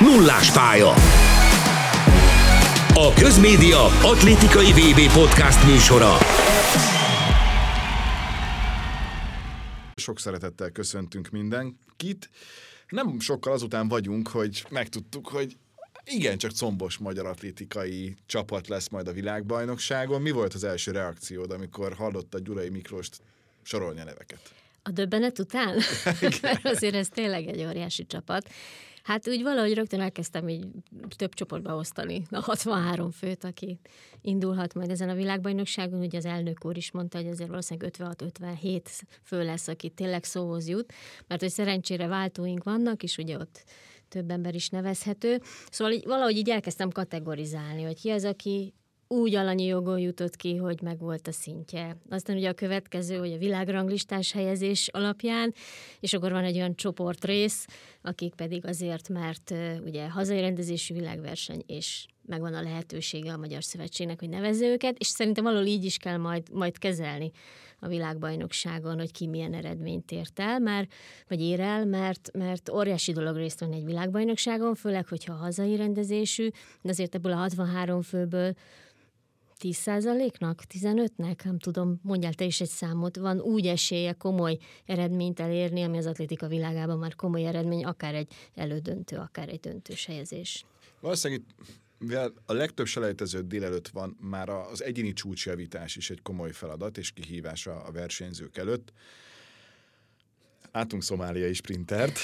Nullás pálya. A Közmédia atlétikai VB podcast műsora. Sok szeretettel köszöntünk mindenkit. Nem sokkal azután vagyunk, hogy megtudtuk, hogy igen, csak combos magyar atlétikai csapat lesz majd a világbajnokságon. Mi volt az első reakciód, amikor hallotta Gyurai Miklóst sorolni a neveket? A döbbenet után? Mert azért ez tényleg egy óriási csapat. Hát úgy valahogy rögtön elkezdtem így több csoportba osztani a 63 főt, aki indulhat majd ezen a világbajnokságon. Ugye az elnök úr is mondta, hogy azért valószínűleg 56-57 fő lesz, aki tényleg szóhoz jut, mert hogy szerencsére váltóink vannak, és ugye ott több ember is nevezhető. Szóval így, valahogy így elkezdtem kategorizálni, hogy ki az, aki úgy alanyi jogon jutott ki, hogy megvolt a szintje. Aztán ugye a következő, hogy a világranglistás helyezés alapján, és akkor van egy olyan csoportrész, akik pedig azért, mert ugye hazai rendezésű világverseny, és megvan a lehetősége a Magyar Szövetségnek, hogy nevezze őket, és szerintem valahol így is kell majd, majd kezelni a világbajnokságon, hogy ki milyen eredményt ért el, mert, vagy ér el, mert, mert óriási dolog részt venni egy világbajnokságon, főleg, hogyha hazai rendezésű, de azért ebből a 63 főből 10%-nak, 15-nek, nem tudom, mondjál te is egy számot, van úgy esélye komoly eredményt elérni, ami az atlétika világában már komoly eredmény, akár egy elődöntő, akár egy döntős helyezés. Valószínűleg mivel a legtöbb selejtező délelőtt van, már az egyéni csúcsjavítás is egy komoly feladat és kihívás a versenyzők előtt. Átunk szomáliai sprintert,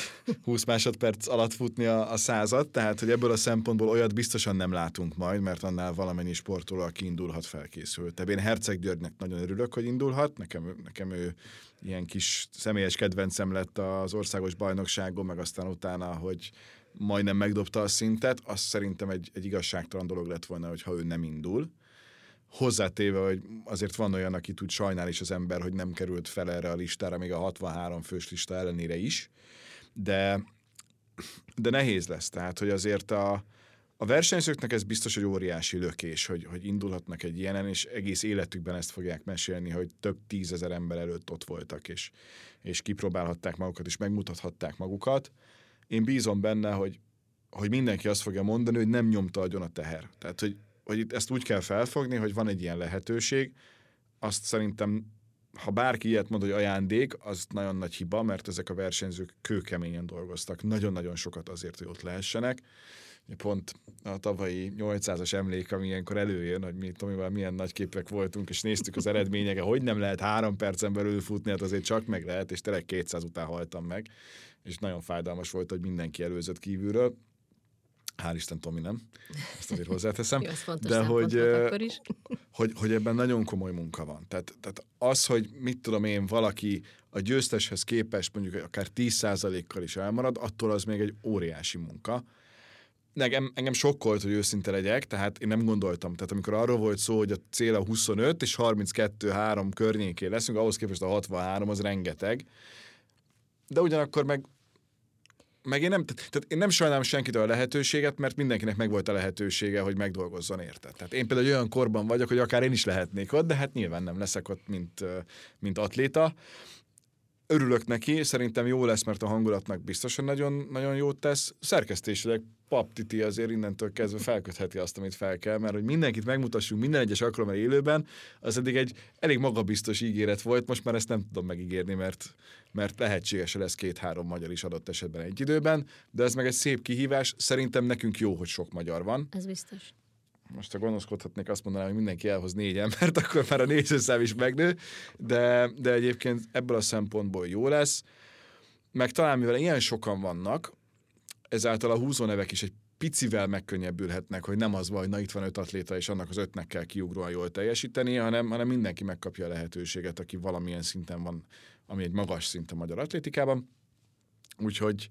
20 másodperc alatt futni a, a százat, tehát hogy ebből a szempontból olyat biztosan nem látunk majd, mert annál valamennyi sportoló, aki indulhat, felkészült. én Herceg Györgynek nagyon örülök, hogy indulhat, nekem, nekem ő ilyen kis személyes kedvencem lett az országos bajnokságon, meg aztán utána, hogy majdnem megdobta a szintet, az szerintem egy, egy igazságtalan dolog lett volna, hogyha ő nem indul. Hozzátéve, hogy azért van olyan, aki tud sajnál is az ember, hogy nem került fel erre a listára, még a 63 fős lista ellenére is, de, de nehéz lesz. Tehát, hogy azért a, a versenyzőknek ez biztos, hogy óriási lökés, hogy, hogy indulhatnak egy ilyenen, és egész életükben ezt fogják mesélni, hogy több tízezer ember előtt ott voltak, és, és kipróbálhatták magukat, és megmutathatták magukat én bízom benne, hogy, hogy mindenki azt fogja mondani, hogy nem nyomta agyon a teher. Tehát, hogy, hogy itt ezt úgy kell felfogni, hogy van egy ilyen lehetőség, azt szerintem ha bárki ilyet mond, hogy ajándék, az nagyon nagy hiba, mert ezek a versenyzők kőkeményen dolgoztak. Nagyon-nagyon sokat azért, hogy ott lehessenek. Pont a tavalyi 800-as emlék, ami ilyenkor előjön, hogy mi Tomival milyen nagy képek voltunk, és néztük az eredményeket, hogy nem lehet három percen belül futni, hát azért csak meg lehet, és tényleg 200 után haltam meg és nagyon fájdalmas volt, hogy mindenki előzött kívülről. Hál' Isten, Tomi nem. Ezt azért hozzáteszem. Jó, de hogy, akkor is. hogy, hogy ebben nagyon komoly munka van. Tehát, tehát az, hogy mit tudom én, valaki a győzteshez képest mondjuk akár 10%-kal is elmarad, attól az még egy óriási munka. Engem, engem sokkolt, hogy őszinte legyek, tehát én nem gondoltam. Tehát amikor arról volt szó, hogy a cél a 25 és 32-3 környékén leszünk, ahhoz képest a 63 az rengeteg. De ugyanakkor meg meg én nem, tehát én nem sajnálom senkitől a lehetőséget, mert mindenkinek megvolt a lehetősége, hogy megdolgozzon érte. Tehát én például olyan korban vagyok, hogy akár én is lehetnék ott, de hát nyilván nem leszek ott, mint, mint atléta. Örülök neki, szerintem jó lesz, mert a hangulatnak biztosan nagyon, nagyon jót tesz. Szerkesztésileg Pap Titi azért innentől kezdve felkötheti azt, amit fel kell, mert hogy mindenkit megmutassunk minden egyes alkalommal élőben, az eddig egy elég magabiztos ígéret volt, most már ezt nem tudom megígérni, mert, mert lehetséges lesz két-három magyar is adott esetben egy időben, de ez meg egy szép kihívás. Szerintem nekünk jó, hogy sok magyar van. Ez biztos. Most ha gonoszkodhatnék, azt mondanám, hogy mindenki elhoz négy embert, akkor már a nézőszám is megnő, de, de egyébként ebből a szempontból jó lesz. Meg talán mivel ilyen sokan vannak, ezáltal a húzónevek is egy picivel megkönnyebbülhetnek, hogy nem az van, hogy na itt van öt atléta, és annak az ötnek kell kiugróan jól teljesíteni, hanem, hanem mindenki megkapja a lehetőséget, aki valamilyen szinten van, ami egy magas szint a magyar atlétikában. Úgyhogy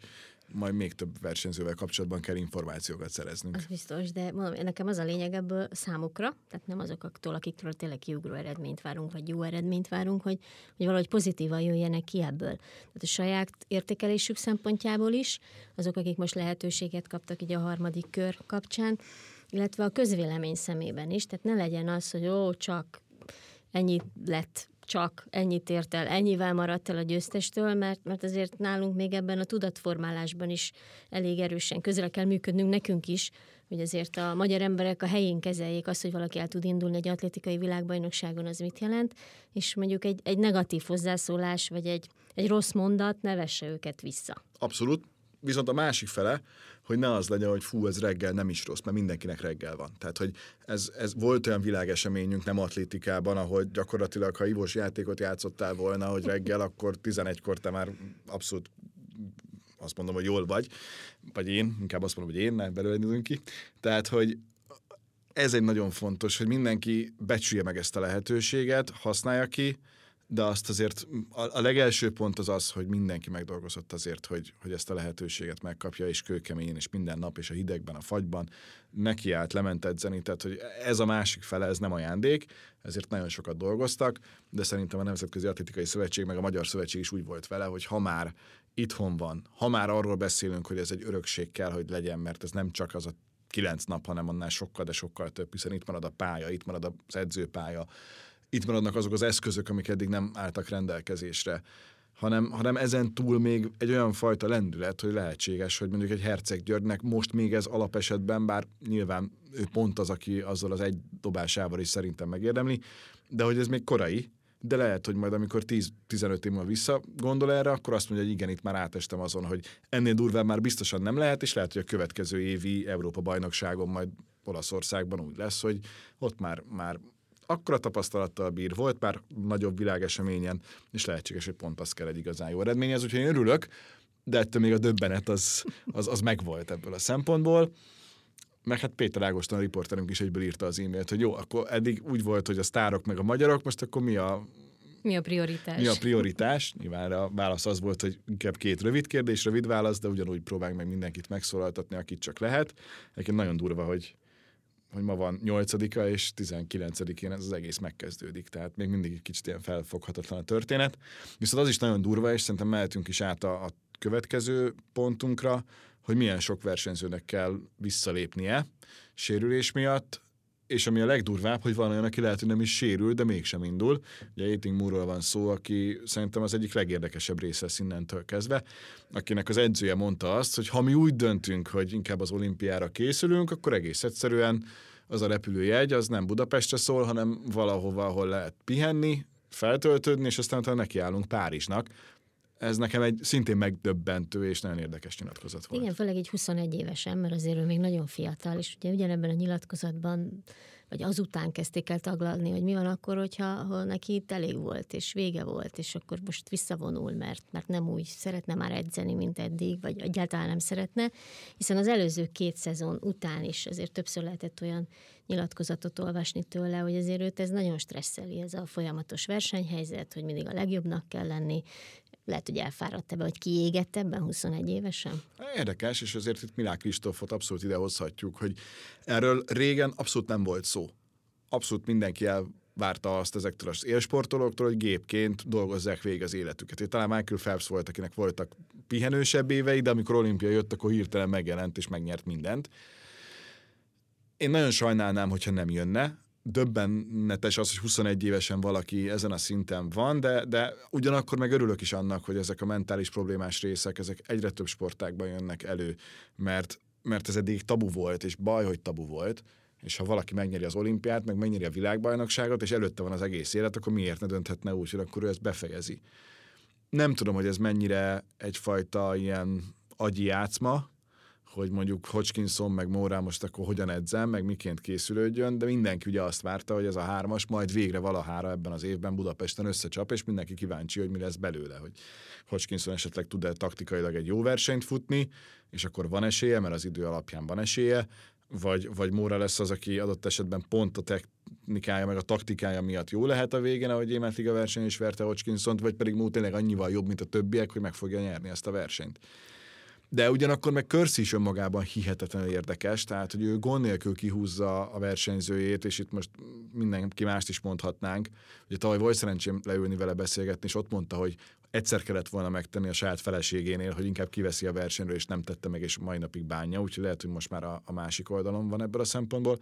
majd még több versenyzővel kapcsolatban kell információkat szereznünk. Az biztos, de mondom, nekem az a lényeg ebből számukra, tehát nem azoktól, akiktől tényleg kiugró eredményt várunk, vagy jó eredményt várunk, hogy, hogy valahogy pozitívan jöjjenek ki ebből. Tehát a saját értékelésük szempontjából is, azok, akik most lehetőséget kaptak így a harmadik kör kapcsán, illetve a közvélemény szemében is, tehát ne legyen az, hogy ó, csak ennyi lett csak ennyit ért el, ennyivel maradt el a győztestől, mert, mert azért nálunk még ebben a tudatformálásban is elég erősen közre kell működnünk nekünk is, hogy azért a magyar emberek a helyén kezeljék azt, hogy valaki el tud indulni egy atlétikai világbajnokságon, az mit jelent, és mondjuk egy, egy negatív hozzászólás, vagy egy, egy rossz mondat ne vesse őket vissza. Abszolút. Viszont a másik fele, hogy ne az legyen, hogy fú, ez reggel nem is rossz, mert mindenkinek reggel van. Tehát, hogy ez, ez volt olyan világeseményünk nem atlétikában, ahol gyakorlatilag, ha ivós játékot játszottál volna, hogy reggel, akkor 11-kor te már abszolút azt mondom, hogy jól vagy, vagy én, inkább azt mondom, hogy én, nem belőle ki. Tehát, hogy ez egy nagyon fontos, hogy mindenki becsülje meg ezt a lehetőséget, használja ki, de azt azért a, a legelső pont az az, hogy mindenki megdolgozott azért, hogy, hogy ezt a lehetőséget megkapja, és kőkeményen, és minden nap, és a hidegben, a fagyban. Neki állt, lement edzeni, tehát hogy ez a másik fele, ez nem ajándék, ezért nagyon sokat dolgoztak, de szerintem a Nemzetközi Atletikai Szövetség, meg a Magyar Szövetség is úgy volt vele, hogy ha már itthon van, ha már arról beszélünk, hogy ez egy örökség kell, hogy legyen, mert ez nem csak az a kilenc nap, hanem annál sokkal, de sokkal több, hiszen itt marad a pálya, itt marad az edzőpálya, itt maradnak azok az eszközök, amik eddig nem álltak rendelkezésre, hanem, hanem ezen túl még egy olyan fajta lendület, hogy lehetséges, hogy mondjuk egy Herceg Györgynek most még ez alapesetben, bár nyilván ő pont az, aki azzal az egy dobásával is szerintem megérdemli, de hogy ez még korai, de lehet, hogy majd amikor 10-15 év múlva vissza gondol erre, akkor azt mondja, hogy igen, itt már átestem azon, hogy ennél durvább már biztosan nem lehet, és lehet, hogy a következő évi Európa bajnokságon majd Olaszországban úgy lesz, hogy ott már, már akkora tapasztalattal bír, volt már nagyobb világeseményen, és lehetséges, hogy pont az kell egy igazán jó eredményhez, úgyhogy én örülök, de ettől még a döbbenet az, az, az megvolt ebből a szempontból. Meg hát Péter Ágoston, a riporterünk is egyből írta az e-mailt, hogy jó, akkor eddig úgy volt, hogy a sztárok meg a magyarok, most akkor mi a mi a prioritás? Mi a prioritás? Nyilván a válasz az volt, hogy inkább két rövid kérdés, rövid válasz, de ugyanúgy próbáljuk meg mindenkit megszólaltatni, akit csak lehet. Egyébként nagyon durva, hogy hogy ma van 8-a, és 19-én ez az egész megkezdődik. Tehát még mindig egy kicsit ilyen felfoghatatlan a történet. Viszont az is nagyon durva, és szerintem mehetünk is át a, a következő pontunkra, hogy milyen sok versenyzőnek kell visszalépnie sérülés miatt, és ami a legdurvább, hogy van olyan, aki lehet, hogy nem is sérül, de mégsem indul. Ugye Eating Moore van szó, aki szerintem az egyik legérdekesebb része innentől kezdve, akinek az edzője mondta azt, hogy ha mi úgy döntünk, hogy inkább az olimpiára készülünk, akkor egész egyszerűen az a repülőjegy az nem Budapestre szól, hanem valahova, ahol lehet pihenni, feltöltődni, és aztán utána nekiállunk Párizsnak, ez nekem egy szintén megdöbbentő és nagyon érdekes nyilatkozat volt. Igen, főleg egy 21 évesen, mert azért ő még nagyon fiatal, és ugye ugyanebben a nyilatkozatban vagy azután kezdték el taglalni, hogy mi van akkor, hogyha ha neki itt elég volt, és vége volt, és akkor most visszavonul, mert, mert nem úgy szeretne már edzeni, mint eddig, vagy egyáltalán nem szeretne, hiszen az előző két szezon után is azért többször lehetett olyan nyilatkozatot olvasni tőle, hogy azért őt ez nagyon stresszeli, ez a folyamatos versenyhelyzet, hogy mindig a legjobbnak kell lenni, lehet, hogy elfáradt ebbe, vagy kiégett ebben 21 évesen? Érdekes, és azért itt Milák Kristófot abszolút idehozhatjuk, hogy erről régen abszolút nem volt szó. Abszolút mindenki elvárta azt ezektől az élsportolóktól, hogy gépként dolgozzák végig az életüket. Én talán Michael Phelps volt, akinek voltak pihenősebb évei, de amikor olimpia jött, akkor hirtelen megjelent és megnyert mindent. Én nagyon sajnálnám, hogyha nem jönne, döbbenetes az, hogy 21 évesen valaki ezen a szinten van, de, de ugyanakkor meg örülök is annak, hogy ezek a mentális problémás részek, ezek egyre több sportákban jönnek elő, mert, mert ez eddig tabu volt, és baj, hogy tabu volt, és ha valaki megnyeri az olimpiát, meg megnyeri a világbajnokságot, és előtte van az egész élet, akkor miért ne dönthetne úgy, hogy akkor ő ezt befejezi. Nem tudom, hogy ez mennyire egyfajta ilyen agyi játszma, hogy mondjuk Hodgkinson meg Mórá most akkor hogyan edzem, meg miként készülődjön, de mindenki ugye azt várta, hogy ez a hármas majd végre valahára ebben az évben Budapesten összecsap, és mindenki kíváncsi, hogy mi lesz belőle, hogy Hodgkinson esetleg tud-e taktikailag egy jó versenyt futni, és akkor van esélye, mert az idő alapján van esélye, vagy, vagy Móra lesz az, aki adott esetben pont a technikája, meg a taktikája miatt jó lehet a végén, ahogy Émet Liga verseny is verte hodgkinson vagy pedig Mó tényleg annyival jobb, mint a többiek, hogy meg fogja nyerni ezt a versenyt. De ugyanakkor meg Körsz is önmagában hihetetlenül érdekes, tehát hogy ő gond nélkül kihúzza a versenyzőjét, és itt most mindenki mást is mondhatnánk. Ugye tavaly volt szerencsém leülni vele beszélgetni, és ott mondta, hogy egyszer kellett volna megtenni a saját feleségénél, hogy inkább kiveszi a versenyről, és nem tette meg, és mai napig bánja, úgyhogy lehet, hogy most már a, a másik oldalon van ebből a szempontból.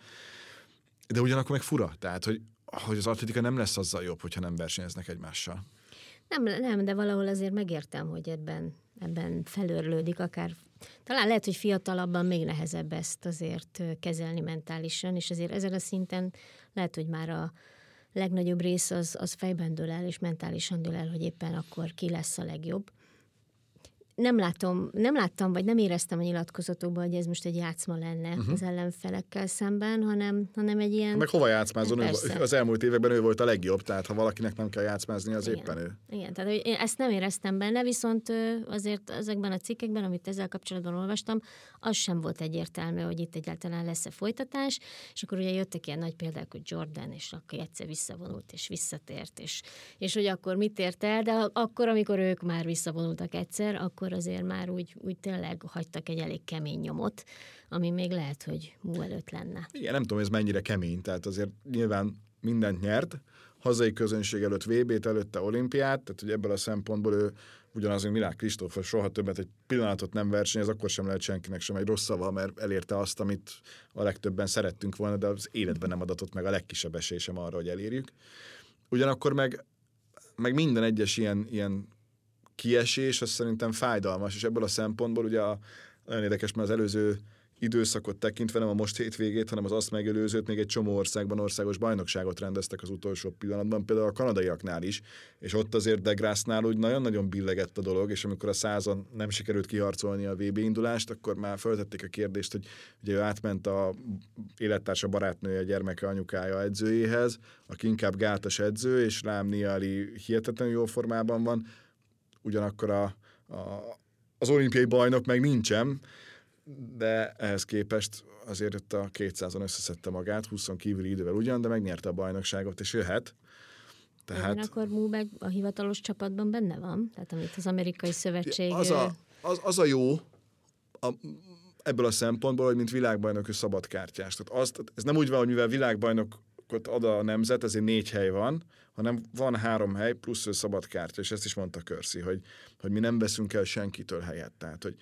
De ugyanakkor meg fura, tehát, hogy hogy az atlétika nem lesz azzal jobb, hogyha nem versenyeznek egymással. Nem, nem, de valahol azért megértem, hogy ebben, ebben felörlődik, akár. Talán lehet, hogy fiatalabban még nehezebb ezt azért kezelni mentálisan, és azért ezen a szinten lehet, hogy már a legnagyobb rész az, az fejben dől el, és mentálisan dől el, hogy éppen akkor ki lesz a legjobb nem látom, nem láttam, vagy nem éreztem a nyilatkozatokban, hogy ez most egy játszma lenne uh-huh. az ellenfelekkel szemben, hanem, hanem egy ilyen... Meg hova játszmázon? Ő, az elmúlt években ő volt a legjobb, tehát ha valakinek nem kell játszmázni, az Igen. éppen ő. Igen, tehát én ezt nem éreztem benne, viszont azért ezekben a cikkekben, amit ezzel kapcsolatban olvastam, az sem volt egyértelmű, hogy itt egyáltalán lesz-e folytatás, és akkor ugye jöttek ilyen nagy példák, hogy Jordan, és akkor egyszer visszavonult, és visszatért, és, és hogy akkor mit ért el, de akkor, amikor ők már visszavonultak egyszer, akkor akkor azért már úgy, úgy tényleg hagytak egy elég kemény nyomot, ami még lehet, hogy mú előtt lenne. Igen, nem tudom, ez mennyire kemény, tehát azért nyilván mindent nyert, hazai közönség előtt VB-t, előtte olimpiát, tehát hogy ebből a szempontból ő ugyanaz, mint Milák Kristóf, soha többet egy pillanatot nem versenyez, akkor sem lehet senkinek sem egy rossz szava, mert elérte azt, amit a legtöbben szerettünk volna, de az életben nem adatott meg a legkisebb esély sem arra, hogy elérjük. Ugyanakkor meg, meg minden egyes ilyen, ilyen kiesés, az szerintem fájdalmas, és ebből a szempontból ugye a, nagyon érdekes, mert az előző időszakot tekintve nem a most hétvégét, hanem az azt megelőzőt még egy csomó országban országos bajnokságot rendeztek az utolsó pillanatban, például a kanadaiaknál is, és ott azért Degrásznál úgy nagyon-nagyon billegett a dolog, és amikor a százon nem sikerült kiharcolni a VB indulást, akkor már feltették a kérdést, hogy ugye ő átment a élettársa barátnője, a gyermeke anyukája edzőjéhez, aki inkább gátas edző, és Rám Niali hihetetlenül jó formában van, ugyanakkor a, a, az olimpiai bajnok meg nincsen, de ehhez képest azért ott a 200-on összeszedte magát, 20 kívüli idővel ugyan, de megnyerte a bajnokságot, és jöhet. Tehát... Akkor Múbeg a hivatalos csapatban benne van? Tehát amit az amerikai szövetség... Az a, az, az a jó, a, ebből a szempontból, hogy mint világbajnok ő szabadkártyás. Tehát azt, ez nem úgy van, hogy mivel világbajnokot ad a nemzet, ezért négy hely van, hanem van három hely plusz ő szabad kártya, és ezt is mondta Körszi, hogy, hogy mi nem veszünk el senkitől helyet. Tehát, hogy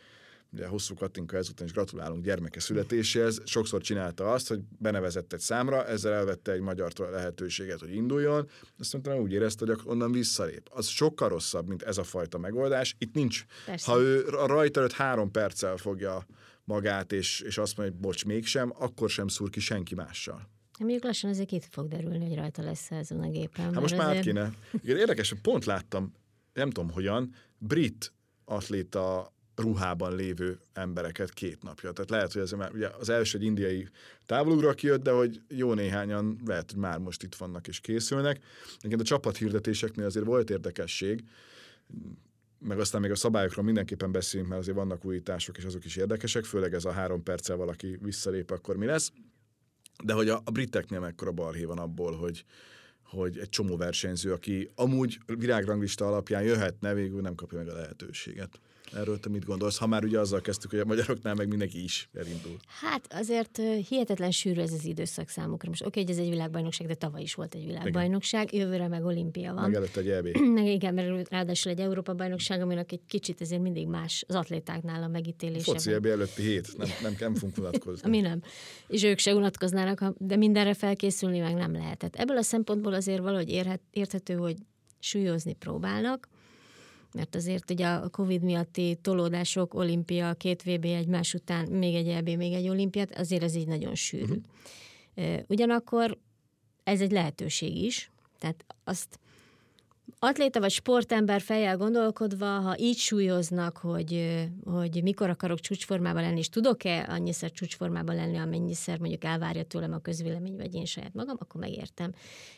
ugye hosszú Katinka ezután is gratulálunk gyermeke születéséhez, sokszor csinálta azt, hogy benevezett egy számra, ezzel elvette egy magyartól a lehetőséget, hogy induljon, azt mondta, úgy érezte, hogy onnan visszalép. Az sokkal rosszabb, mint ez a fajta megoldás. Itt nincs. Persze. Ha ő a rajta előtt három perccel fogja magát, és, és azt mondja, hogy bocs, mégsem, akkor sem szúr ki senki mással. Mondjuk lassan azért itt fog derülni, hogy rajta lesz azon a gépen. Hát most már azért... kéne. Igen, érdekes, pont láttam, nem tudom hogyan, brit atléta ruhában lévő embereket két napja. Tehát lehet, hogy ez már, ugye az első egy indiai távolugra kijött, de hogy jó néhányan lehet, hogy már most itt vannak és készülnek. Egyébként a csapathirdetéseknél azért volt érdekesség, meg aztán még a szabályokról mindenképpen beszélünk, mert azért vannak újítások, és azok is érdekesek, főleg ez a három perccel valaki visszalép, akkor mi lesz. De hogy a, a briteknél mekkora balhé van abból, hogy, hogy egy csomó versenyző, aki amúgy világranglista alapján jöhetne, végül nem kapja meg a lehetőséget. Erről te mit gondolsz? Ha már ugye azzal kezdtük, hogy a magyaroknál meg mindenki is elindul. Hát azért hihetetlen sűrű ez az időszak számukra. Most oké, hogy ez egy világbajnokság, de tavaly is volt egy világbajnokság, igen. jövőre meg olimpia van. Meg előtt egy EB. meg igen, mert ráadásul egy Európa bajnokság, aminek egy kicsit ezért mindig más az atlétáknál a megítélése. Foci EB előtti hét, nem, nem, nem fogunk unatkozni. Mi nem. És ők se unatkoznának, de mindenre felkészülni meg nem lehetett. Ebből a szempontból azért valahogy érhet, érthető, hogy súlyozni próbálnak, mert azért ugye a Covid miatti tolódások, olimpia, két VB egymás után, még egy EB, még egy olimpiát, azért ez így nagyon sűrű. Uh-huh. Ugyanakkor ez egy lehetőség is, tehát azt atléta vagy sportember fejjel gondolkodva, ha így súlyoznak, hogy, hogy mikor akarok csúcsformában lenni, és tudok-e annyiszer csúcsformában lenni, amennyiszer mondjuk elvárja tőlem a közvélemény, vagy én saját magam, akkor megértem.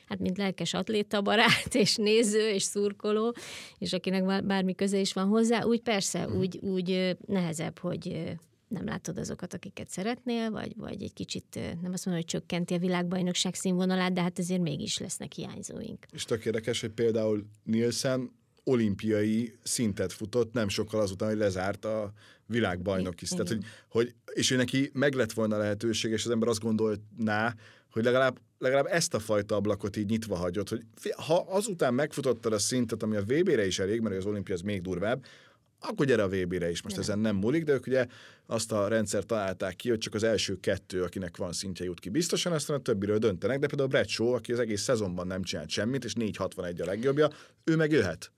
Hát, mint lelkes atléta barát, és néző, és szurkoló, és akinek bármi köze is van hozzá, úgy persze, mhm. úgy, úgy nehezebb, hogy nem látod azokat, akiket szeretnél, vagy, vagy egy kicsit, nem azt mondom, hogy csökkenti a világbajnokság színvonalát, de hát azért mégis lesznek hiányzóink. És tök érdekes, hogy például Nielsen olimpiai szintet futott nem sokkal azután, hogy lezárt a világbajnoki. Tehát, hogy, hogy, és ő neki meg lett volna lehetőség, és az ember azt gondolná, hogy legalább, legalább ezt a fajta ablakot így nyitva hagyott, hogy ha azután megfutottad a szintet, ami a VB-re is elég, mert az olimpia az még durvább, akkor gyere a VB-re is. Most ezen nem múlik, de ők ugye azt a rendszer találták ki, hogy csak az első kettő, akinek van szintje jut ki biztosan, aztán a többiről döntenek, de például Brad Shaw, aki az egész szezonban nem csinált semmit, és 461 a legjobbja, ő meg jöhet.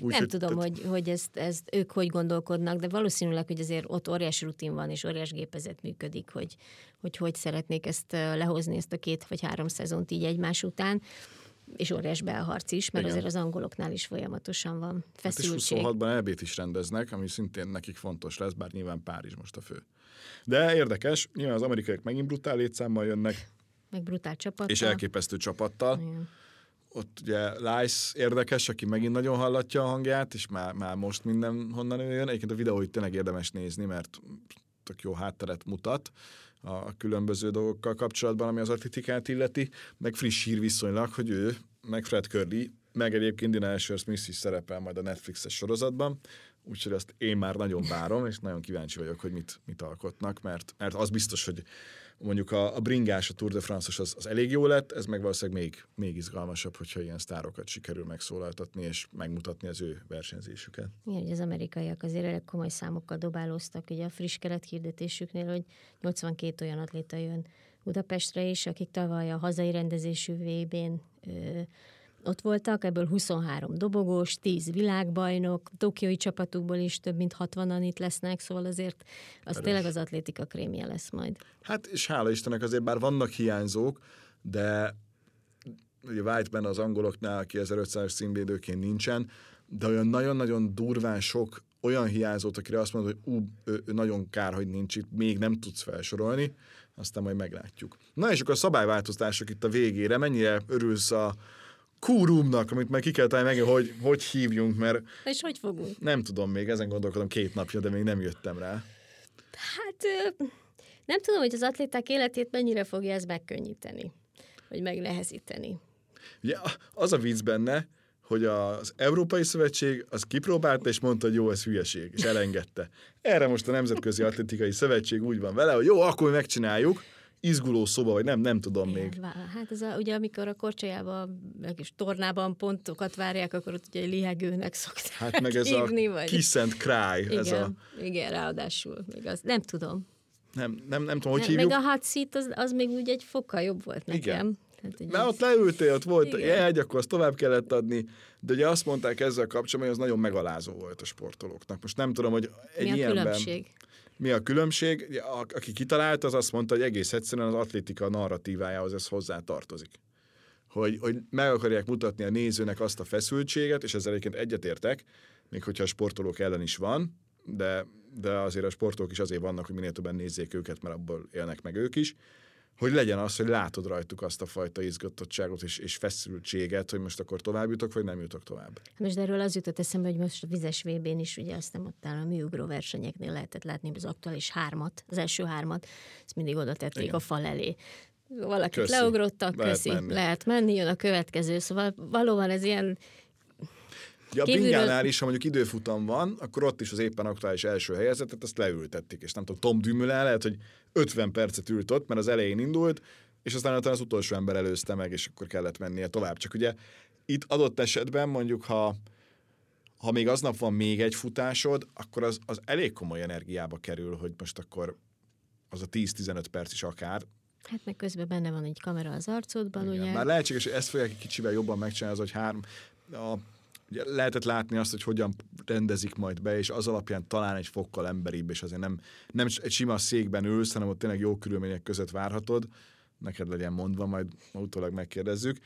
Úgy, nem hogy, tudom, tehát... hogy, hogy ezt, ezt ők hogy gondolkodnak, de valószínűleg, hogy azért ott óriási rutin van, és óriás gépezet működik, hogy, hogy hogy szeretnék ezt lehozni, ezt a két vagy három szezont így egymás után és óriás belharc is, mert Igen. azért az angoloknál is folyamatosan van feszültség. Hát és 26-ban elbét is rendeznek, ami szintén nekik fontos lesz, bár nyilván Párizs most a fő. De érdekes, nyilván az amerikaiak megint brutál létszámmal jönnek. Meg brutál csapattal. És elképesztő csapattal. Igen. Ott ugye Lice érdekes, aki megint nagyon hallatja a hangját, és már, már most minden honnan ő jön. Egyébként a videóit tényleg érdemes nézni, mert tök jó hátteret mutat a különböző dolgokkal kapcsolatban, ami az atletikát illeti, meg friss hír viszonylag, hogy ő, meg Fred Curly, meg egyébként Dina Asher Smith is szerepel majd a Netflixes sorozatban, úgyhogy azt én már nagyon várom, és nagyon kíváncsi vagyok, hogy mit, mit alkotnak, mert, mert az biztos, hogy mondjuk a, a bringás, a Tour de France az, az elég jó lett, ez meg valószínűleg még, még izgalmasabb, hogyha ilyen sztárokat sikerül megszólaltatni és megmutatni az ő versenyzésüket. Igen, az amerikaiak azért elég komoly számokkal dobálóztak, ugye a friss keret hirdetésüknél, hogy 82 olyan atléta jön Budapestre is, akik tavaly a hazai rendezésű VB-n ott voltak, ebből 23 dobogós, 10 világbajnok, tokiói csapatukból is több mint 60-an itt lesznek, szóval azért az Erős. tényleg az atlétika krémje lesz majd. Hát és hála Istennek azért bár vannak hiányzók, de ugye Whiteman az angoloknál 2500-as színvédőként nincsen, de olyan nagyon-nagyon durván sok olyan hiányzót, akire azt mondod, hogy ú, ő, ő nagyon kár, hogy nincs itt, még nem tudsz felsorolni, aztán majd meglátjuk. Na és akkor a szabályváltozások itt a végére, mennyire örülsz a, kúrumnak, amit meg ki kell találni meg, hogy hogy hívjunk, mert... És hogy fogunk? Nem tudom még, ezen gondolkodom két napja, de még nem jöttem rá. Hát nem tudom, hogy az atléták életét mennyire fogja ez megkönnyíteni, vagy megnehezíteni. Ugye az a vicc benne, hogy az Európai Szövetség az kipróbálta, és mondta, hogy jó, ez hülyeség, és elengedte. Erre most a Nemzetközi Atlétikai Szövetség úgy van vele, hogy jó, akkor megcsináljuk, izguló szoba, vagy nem, nem tudom Igen, még. Hát ez a, ugye amikor a korcsolyában, meg is tornában pontokat várják, akkor ott ugye lihegőnek szokták Hát meg ez hívni, a vagy... kiss and cry. Igen, ez a... igen, ráadásul. Még az, nem tudom. Nem, nem, nem tudom, hogy nem, hívjuk. Meg a hot seat, az, az még úgy egy fokkal jobb volt nekem. Igen. Hát, Mert ott leültél, ott volt egy, akkor azt tovább kellett adni, de ugye azt mondták ezzel kapcsolatban, hogy az nagyon megalázó volt a sportolóknak. Most nem tudom, hogy egy Mi a ilyenben... különbség? Mi a különbség? A, aki kitalálta, az azt mondta, hogy egész egyszerűen az atlétika narratívájához ez hozzá tartozik. Hogy, hogy meg akarják mutatni a nézőnek azt a feszültséget, és ezzel egyébként egyetértek, még hogyha a sportolók ellen is van, de, de azért a sportolók is azért vannak, hogy minél többen nézzék őket, mert abból élnek meg ők is, hogy legyen az, hogy látod rajtuk azt a fajta izgatottságot és, és feszültséget, hogy most akkor tovább jutok, vagy nem jutok tovább. Most erről az jutott eszembe, hogy most a vizes vb n is, ugye azt nem ott áll a műugró versenyeknél lehetett látni az aktuális hármat, az első hármat, ezt mindig oda tették Igen. a fal elé. Valakit köszi. leugrottak, lehet köszi, menni. lehet menni, jön a következő, szóval valóban ez ilyen Ja, a Kívülről... bringánál is, ha mondjuk időfutam van, akkor ott is az éppen aktuális első helyezetet, azt leültették, és nem tudom, Tom Dumoulin lehet, hogy 50 percet ült ott, mert az elején indult, és aztán utána az utolsó ember előzte meg, és akkor kellett mennie tovább. Csak ugye itt adott esetben mondjuk, ha, ha még aznap van még egy futásod, akkor az, az elég komoly energiába kerül, hogy most akkor az a 10-15 perc is akár, Hát meg közben benne van egy kamera az arcodban, Igen, ugye? Már lehetséges, hogy ezt fogják egy kicsivel jobban megcsinálni, az, hogy három, a ugye lehetett látni azt, hogy hogyan rendezik majd be, és az alapján talán egy fokkal emberibb, és azért nem, nem egy sima székben ülsz, hanem ott tényleg jó körülmények között várhatod. Neked legyen mondva, majd utólag megkérdezzük.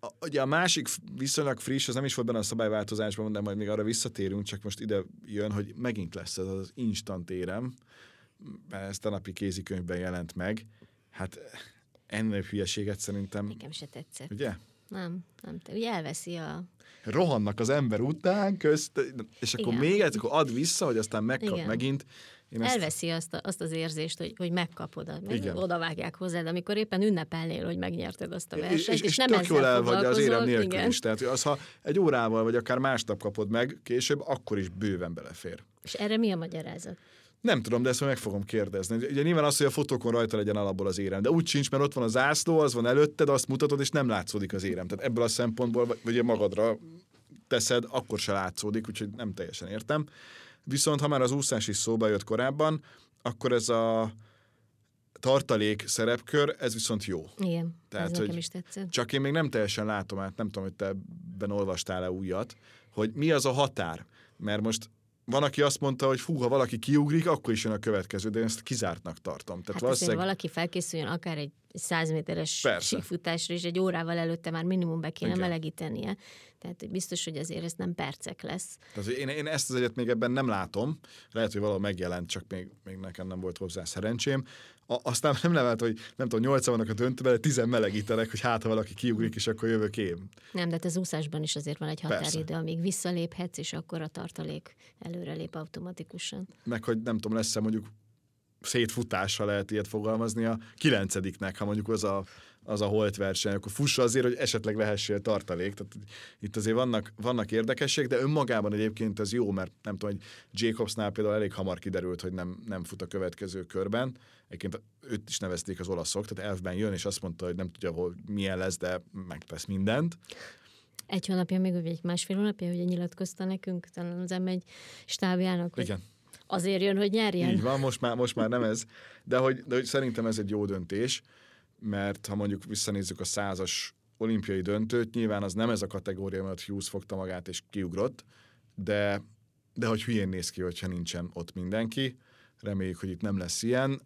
A, ugye a másik viszonylag friss, az nem is volt benne a szabályváltozásban, de majd még arra visszatérünk, csak most ide jön, hogy megint lesz ez az instant érem, ez a napi kézikönyvben jelent meg. Hát ennél hülyeséget szerintem... Nekem se tetszett. Ugye? Nem, nem. Ugye elveszi a rohannak az ember után, közt, és akkor Igen. még egyszer, akkor ad vissza, hogy aztán megkap Igen. megint. Én ezt... Elveszi azt, a, azt az érzést, hogy, hogy megkapod, meg oda vágják hozzád, amikor éppen ünnepelnél, hogy megnyerted azt a versenyt, és, és, és nem tök jól el vagy az érem nélkül igen. is. Tehát az, ha egy órával, vagy akár másnap kapod meg, később, akkor is bőven belefér. És erre mi a magyarázat? Nem tudom, de ezt meg fogom kérdezni. Ugye nyilván az, hogy a fotókon rajta legyen alapból az érem, de úgy sincs, mert ott van a zászló, az van előtted, azt mutatod, és nem látszódik az érem. Tehát ebből a szempontból, vagy magadra teszed, akkor se látszódik, úgyhogy nem teljesen értem. Viszont ha már az úszás is szóba jött korábban, akkor ez a tartalék szerepkör, ez viszont jó. Igen, Tehát, ez nekem hogy is tetszett. Csak én még nem teljesen látom át, nem tudom, hogy te ebben olvastál-e újat, hogy mi az a határ. Mert most van, aki azt mondta, hogy hú, ha valaki kiugrik, akkor is jön a következő, de én ezt kizártnak tartom. Tehát Hát valószínűleg valaki felkészüljön akár egy 100 méteres Persze. síkfutásra, és egy órával előtte már minimum be kéne Igen. melegítenie. Tehát hogy biztos, hogy azért ez nem percek lesz. Tehát, én, én ezt az egyet még ebben nem látom, lehet, hogy valahol megjelent, csak még, még nekem nem volt hozzá szerencsém. A, aztán nem lehet, hogy nem tudom, nyolcan vannak a döntőben, de tizen melegítenek, hogy hát ha valaki kiugrik, és akkor jövök én. Nem, de hát az úszásban is azért van egy Persze. határidő, amíg visszaléphetsz, és akkor a tartalék előrelép automatikusan. Meg hogy nem tudom, lesz-e mondjuk szétfutásra lehet ilyet fogalmazni a kilencediknek, ha mondjuk az a, az a holt verseny, akkor fussa azért, hogy esetleg lehessél tartalék. Tehát itt azért vannak, vannak érdekesség, de önmagában egyébként ez jó, mert nem tudom, hogy Jacobsnál például elég hamar kiderült, hogy nem, nem fut a következő körben. Egyébként őt is nevezték az olaszok, tehát elfben jön, és azt mondta, hogy nem tudja, hol milyen lesz, de megtesz mindent. Egy hónapja, még vagy egy másfél hónapja, hogy nyilatkozta nekünk, talán az M1 stábjának, hogy Igen. azért jön, hogy nyerjen. Így van, most már, most már nem ez. De hogy, de hogy szerintem ez egy jó döntés, mert ha mondjuk visszanézzük a százas olimpiai döntőt, nyilván az nem ez a kategória, mert Hughes fogta magát és kiugrott, de, de hogy hülyén néz ki, hogyha nincsen ott mindenki. Reméljük, hogy itt nem lesz ilyen,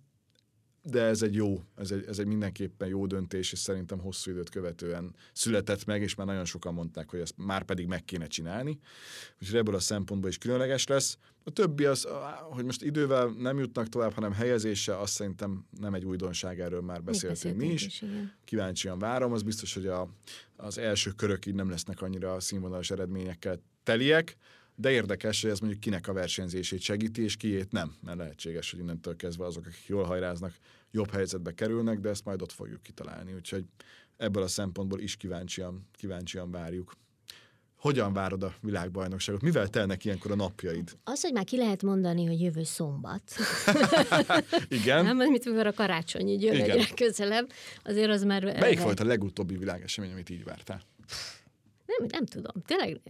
de ez egy jó, ez egy, ez egy mindenképpen jó döntés, és szerintem hosszú időt követően született meg, és már nagyon sokan mondták, hogy ezt már pedig meg kéne csinálni. Úgyhogy ebből a szempontból is különleges lesz. A többi az, hogy most idővel nem jutnak tovább, hanem helyezéssel, azt szerintem nem egy újdonság, erről már beszéltünk mi is. igen. Kíváncsian várom, az biztos, hogy a, az első körök így nem lesznek annyira színvonalas eredményekkel teliek, de érdekes, hogy ez mondjuk kinek a versenyzését segíti, és kiét nem, mert lehetséges, hogy innentől kezdve azok, akik jól hajráznak, jobb helyzetbe kerülnek, de ezt majd ott fogjuk kitalálni. Úgyhogy ebből a szempontból is kíváncsian, kíváncsian várjuk. Hogyan várod a világbajnokságot? Mivel telnek ilyenkor a napjaid? Az, hogy már ki lehet mondani, hogy jövő szombat. Igen? Nem, mint mikor a karácsony így jön egyre közelebb, azért az már... Melyik volt a legutóbbi világesemény, amit így vártál? Nem, nem tudom. Tényleg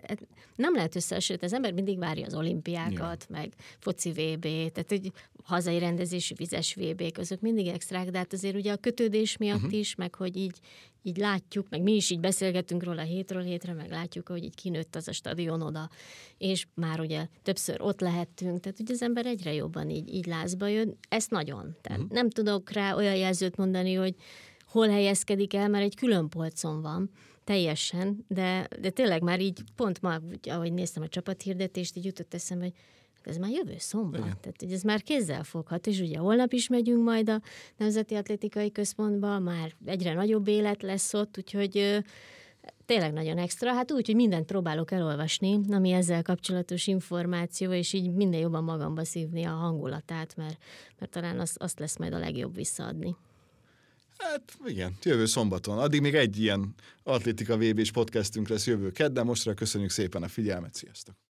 nem lehet összehasonlítani. Az ember mindig várja az olimpiákat, Ja. meg foci VB, tehát hogy hazai rendezésű vizes VB, azok mindig extrák, de hát azért ugye a kötődés miatt uh-huh. is, meg hogy így, így látjuk, meg mi is így beszélgetünk róla hétről hétre, meg látjuk, hogy így kinőtt az a stadion oda, és már ugye többször ott lehettünk, tehát ugye az ember egyre jobban így, így lázba jön. Ezt nagyon. Tehát uh-huh. nem tudok rá olyan jelzőt mondani, hogy hol helyezkedik el, mert egy külön polcon van, teljesen, de, de tényleg már így pont ma, ahogy néztem a csapathirdetést, így jutott eszembe, hogy ez már jövő szombat, Igen. tehát hogy ez már kézzel foghat, és ugye holnap is megyünk majd a Nemzeti Atlétikai Központba, már egyre nagyobb élet lesz ott, úgyhogy ö, tényleg nagyon extra, hát úgy, hogy mindent próbálok elolvasni, ami ezzel kapcsolatos információ, és így minden jobban magamba szívni a hangulatát, mert, mert talán az, azt lesz majd a legjobb visszaadni. Hát igen, jövő szombaton. Addig még egy ilyen atlétika VB-s podcastünk lesz jövő kedden. Mostra köszönjük szépen a figyelmet, sziasztok!